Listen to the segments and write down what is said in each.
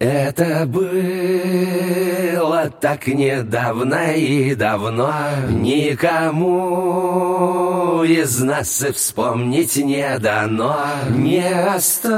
Это было так недавно и давно. Никому из нас и вспомнить не дано. Не осталось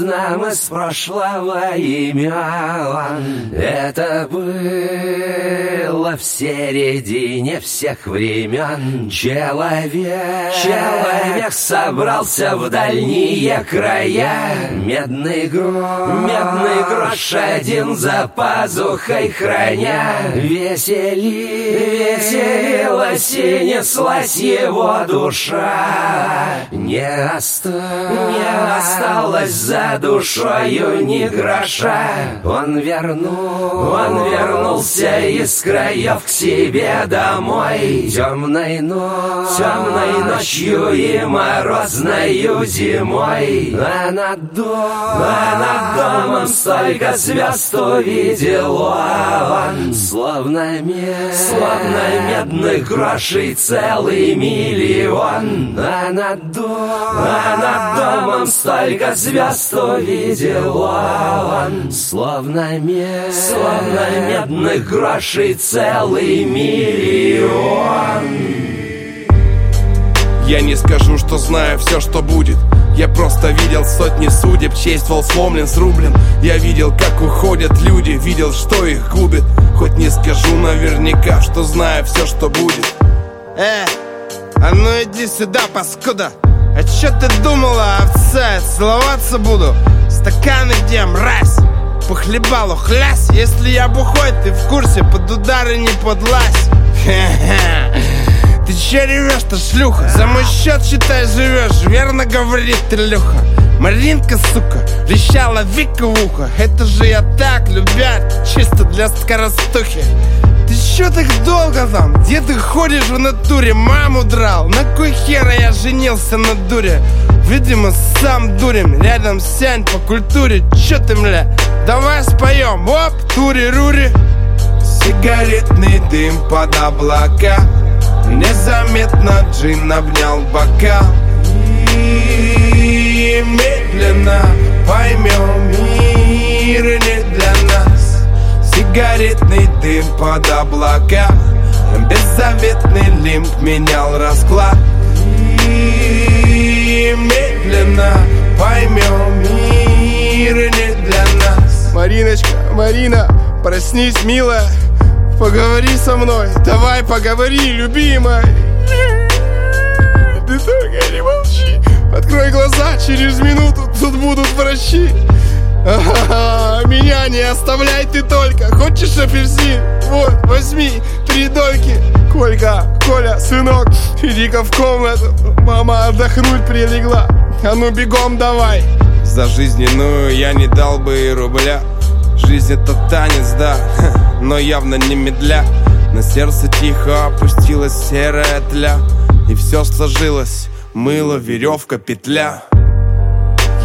нам из прошлого имя. Это было в середине всех времен. Человек, человек собрался в дальние края. Медный груз Медный грош один за пазухой храня. Весели, веселилась и неслась его душа. Не, оста... не осталось за душою ни гроша. Он вернул, он вернулся из краев к себе домой. Темной, ночью, темной ночью и морозною зимой. А над домом, а над над домом столько звезд увидел он Словно мед, словно медных грошей целый миллион. А над, дом, а над домом столько звезд увидел он Словно мед, словно медных грошей целый миллион. Я не скажу, что знаю все, что будет Я просто видел сотни судеб Честь вол сломлен, срублен. Я видел, как уходят люди Видел, что их губит. Хоть не скажу наверняка, что знаю все, что будет. Э, а ну иди сюда, паскуда. А чё ты думала, овца? Целоваться буду. Стаканы где, мразь? Похлебалу хлясь. Если я бухой, ты в курсе Под удары не подлазь. Хе-хе ты че ревешь-то, шлюха? За мой счет, считай, живешь Верно говорит Илюха Маринка, сука, вещала Вика в ухо Это же я так, любят, чисто для скоростухи Ты чё так долго там? Где ты ходишь в натуре? Маму драл На кой хера я женился на дуре? Видимо, сам дурим Рядом сянь по культуре Чё ты, мля? Давай споем Оп, тури-рури Сигаретный дым под облака Незаметно джин обнял бокал И медленно поймем мир не для нас. Сигаретный дым под облака. Беззаветный лимп менял расклад. И медленно поймем мир не для нас. Мариночка, Марина, проснись, милая Поговори со мной, давай поговори, любимая. Ты только не молчи. Открой глаза, через минуту тут будут врачи. А меня не оставляй ты только Хочешь апельсин? Вот, возьми три дольки. Колька, Коля, сынок, иди-ка в комнату. Мама отдохнуть прилегла. А ну бегом давай. За жизненную я не дал бы и рубля. Жизнь это танец, да, но явно не медля. На сердце тихо опустилась серая тля И все сложилось, мыло, веревка, петля.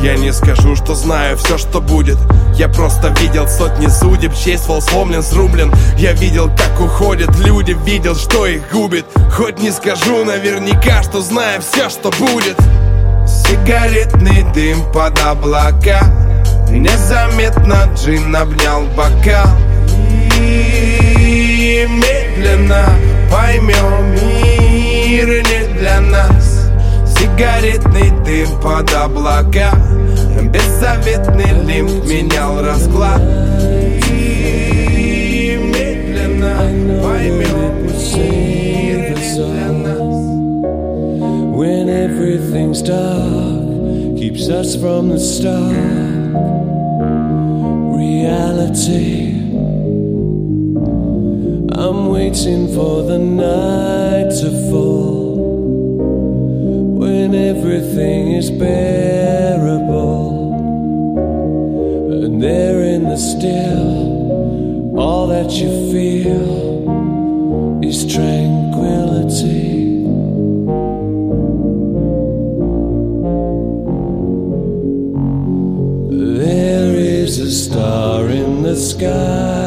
Я не скажу, что знаю все, что будет. Я просто видел сотни судеб Честь вол сломлен, срублен. Я видел, как уходят люди Видел, что их губит. Хоть не скажу наверняка, что знаю все, что будет. Сигаретный дым под облака. Незаметно джин обнял бокал И медленно поймем мир не для нас Сигаретный дым под облака. Беззаветный лимп менял расклад. И медленно поймем When everything's dark Keeps us from the start. Reality. I'm waiting for the night to fall when everything is bearable, and there in the still, all that you feel is tranquility. There is a star in the sky.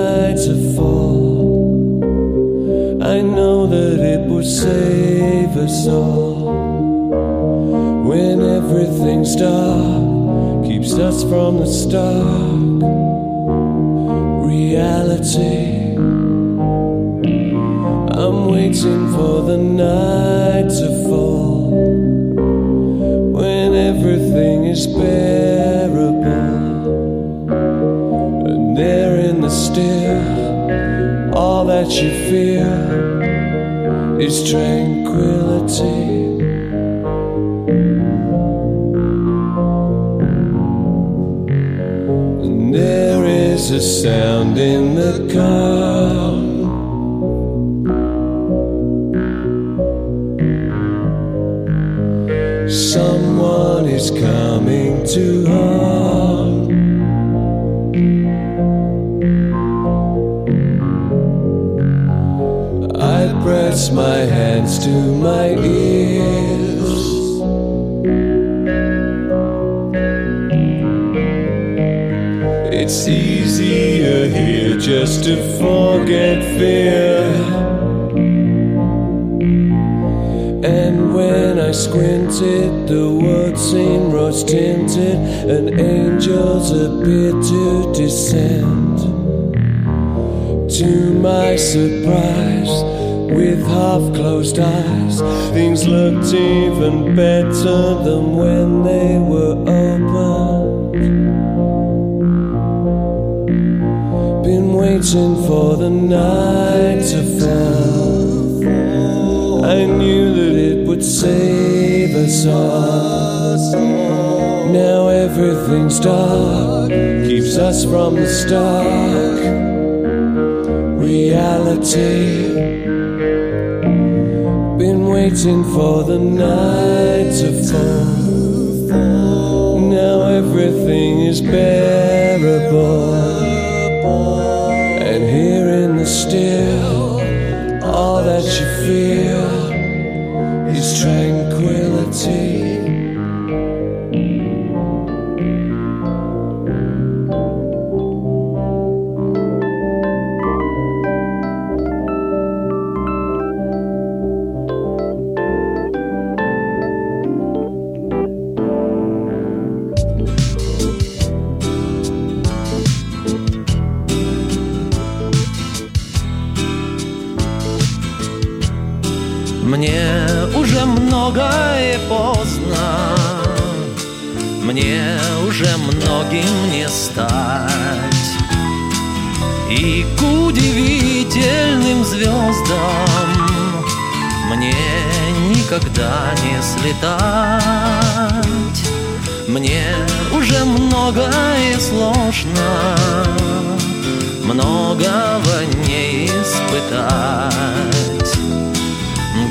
dark, keeps us from the stark reality. I'm waiting for the night to fall when everything is bearable and there in the still all that you feel is tranquility. A sound in the car. Just to forget fear. And when I squinted, the world seemed rose tinted, and angels appeared to descend. To my surprise, with half closed eyes, things looked even better than when they were opened. Waiting for the night to fall. I knew that it would save us all. Now everything's dark, keeps us from the stark reality. Been waiting for the night to fall. Now everything is bearable. Still, all that you feel is tranquility. Стать И к удивительным звездам Мне никогда не слетать. Мне уже многое сложно Многого не испытать.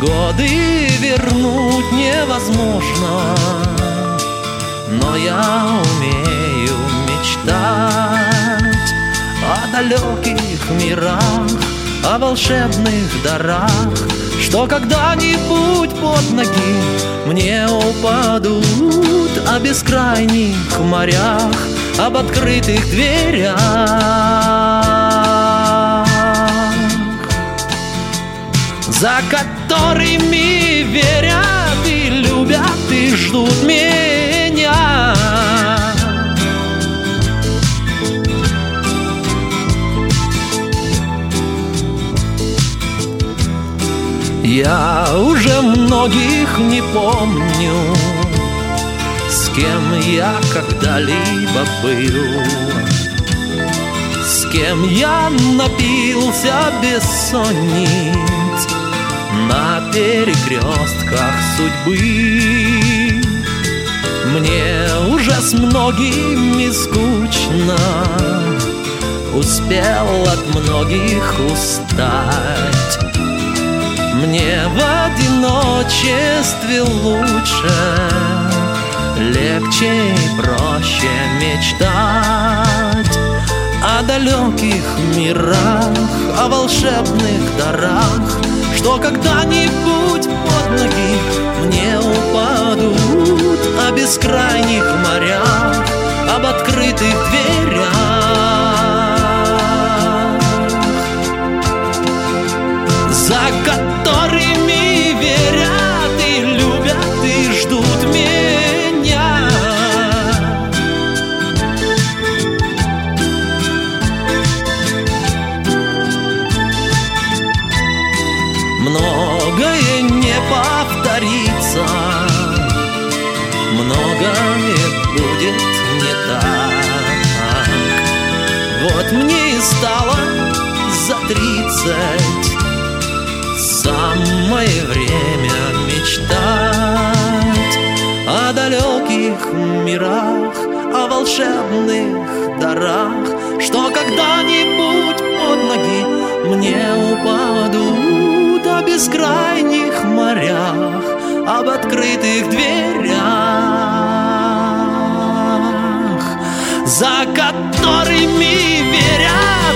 Годы вернуть невозможно Но я умею мечтать О далеких мирах, о волшебных дарах Что когда-нибудь под ноги мне упадут О бескрайних морях, об открытых дверях за которыми верят и любят и ждут меня. Я уже многих не помню, с кем я когда-либо был. С кем я напился бессонниц На перекрестках судьбы Мне уже с многими скучно Успел от многих устать Мне в одиночестве лучше Легче и проще мечтать о далеких мирах, о волшебных дарах, что когда-нибудь под ноги мне упадут. бескрайних морях, тридцать Самое время мечтать О далеких мирах, о волшебных дарах Что когда-нибудь под ноги мне упадут. О бескрайних морях, об открытых дверях За которыми верят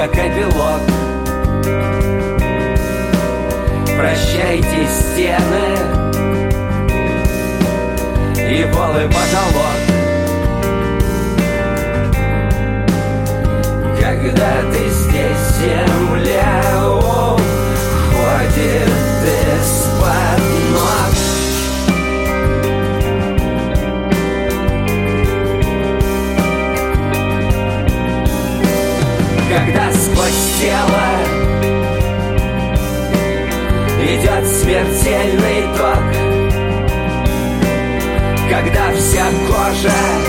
как эпилог Прощайте стены И полы потолок. Когда ты здесь, земля уходит когда сквозь тело идет смертельный ток, когда вся кожа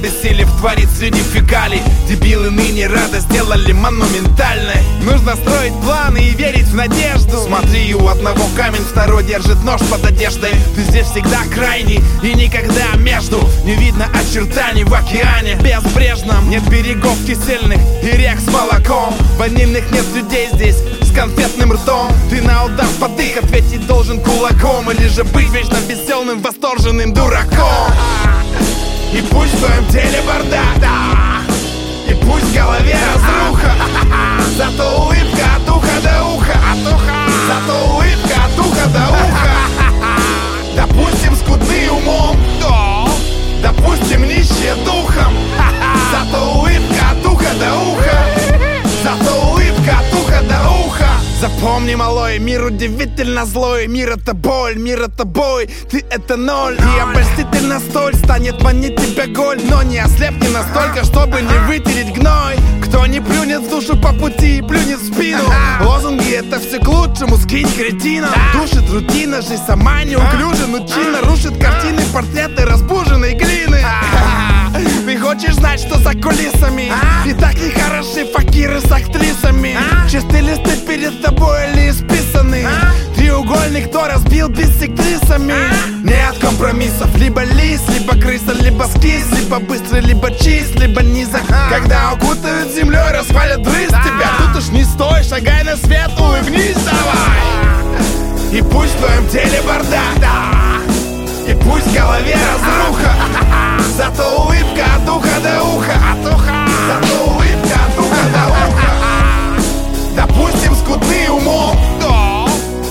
обессилев творит среди фекалий Дебилы ныне радость сделали монументальной. Нужно строить планы и верить в надежду. Смотри, у одного камень, второй держит нож под одеждой. Ты здесь всегда крайний и никогда между. Не видно очертаний в океане. Безбрежном Нет берегов кисельных и рек с молоком. Ванильных нет людей здесь с конфетным ртом. Ты на удар под их ответить должен кулаком Или же быть вечно веселым, восторженным дураком И пусть в твоем теле бардак да. И пусть в голове разруха Зато улыбка от уха до уха От уха Зато улыбка от уха до уха Допустим, скудны умом да. Допустим, нищие духом Зато улыбка от уха до уха Запомни, малой, мир удивительно злой. Мир это боль, мир это бой Ты это ноль. И обольстительно столь станет манить тебя голь. Но не ослепни настолько, чтобы не вытереть гной. Кто не плюнет в душу по пути, плюнет в спину. Лозунги это все к лучшему, скинь кретина. Душит рутина, жизнь сама неуклюжа Но чинно рушит картины, портреты ты хочешь знать, что за кулисами? И так нехороши факиры с актрисами? Чистые листы перед тобой или исписаны Треугольник, кто разбил биссектрисами Нет компромиссов, либо лис, либо крыса, либо скис Либо быстрый, либо чист, либо низок. Когда окутают землей, распалят брызг тебя Тут уж не стой, шагай на свет, улыбнись давай. И пусть в твоем теле бардак, да Пусть в голове разруха. Зато улыбка от уха до уха. От уха Зато улыбка от уха до уха. Допустим, скудны умом.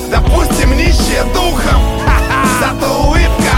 Допустим, нищие духом. Зато улыбка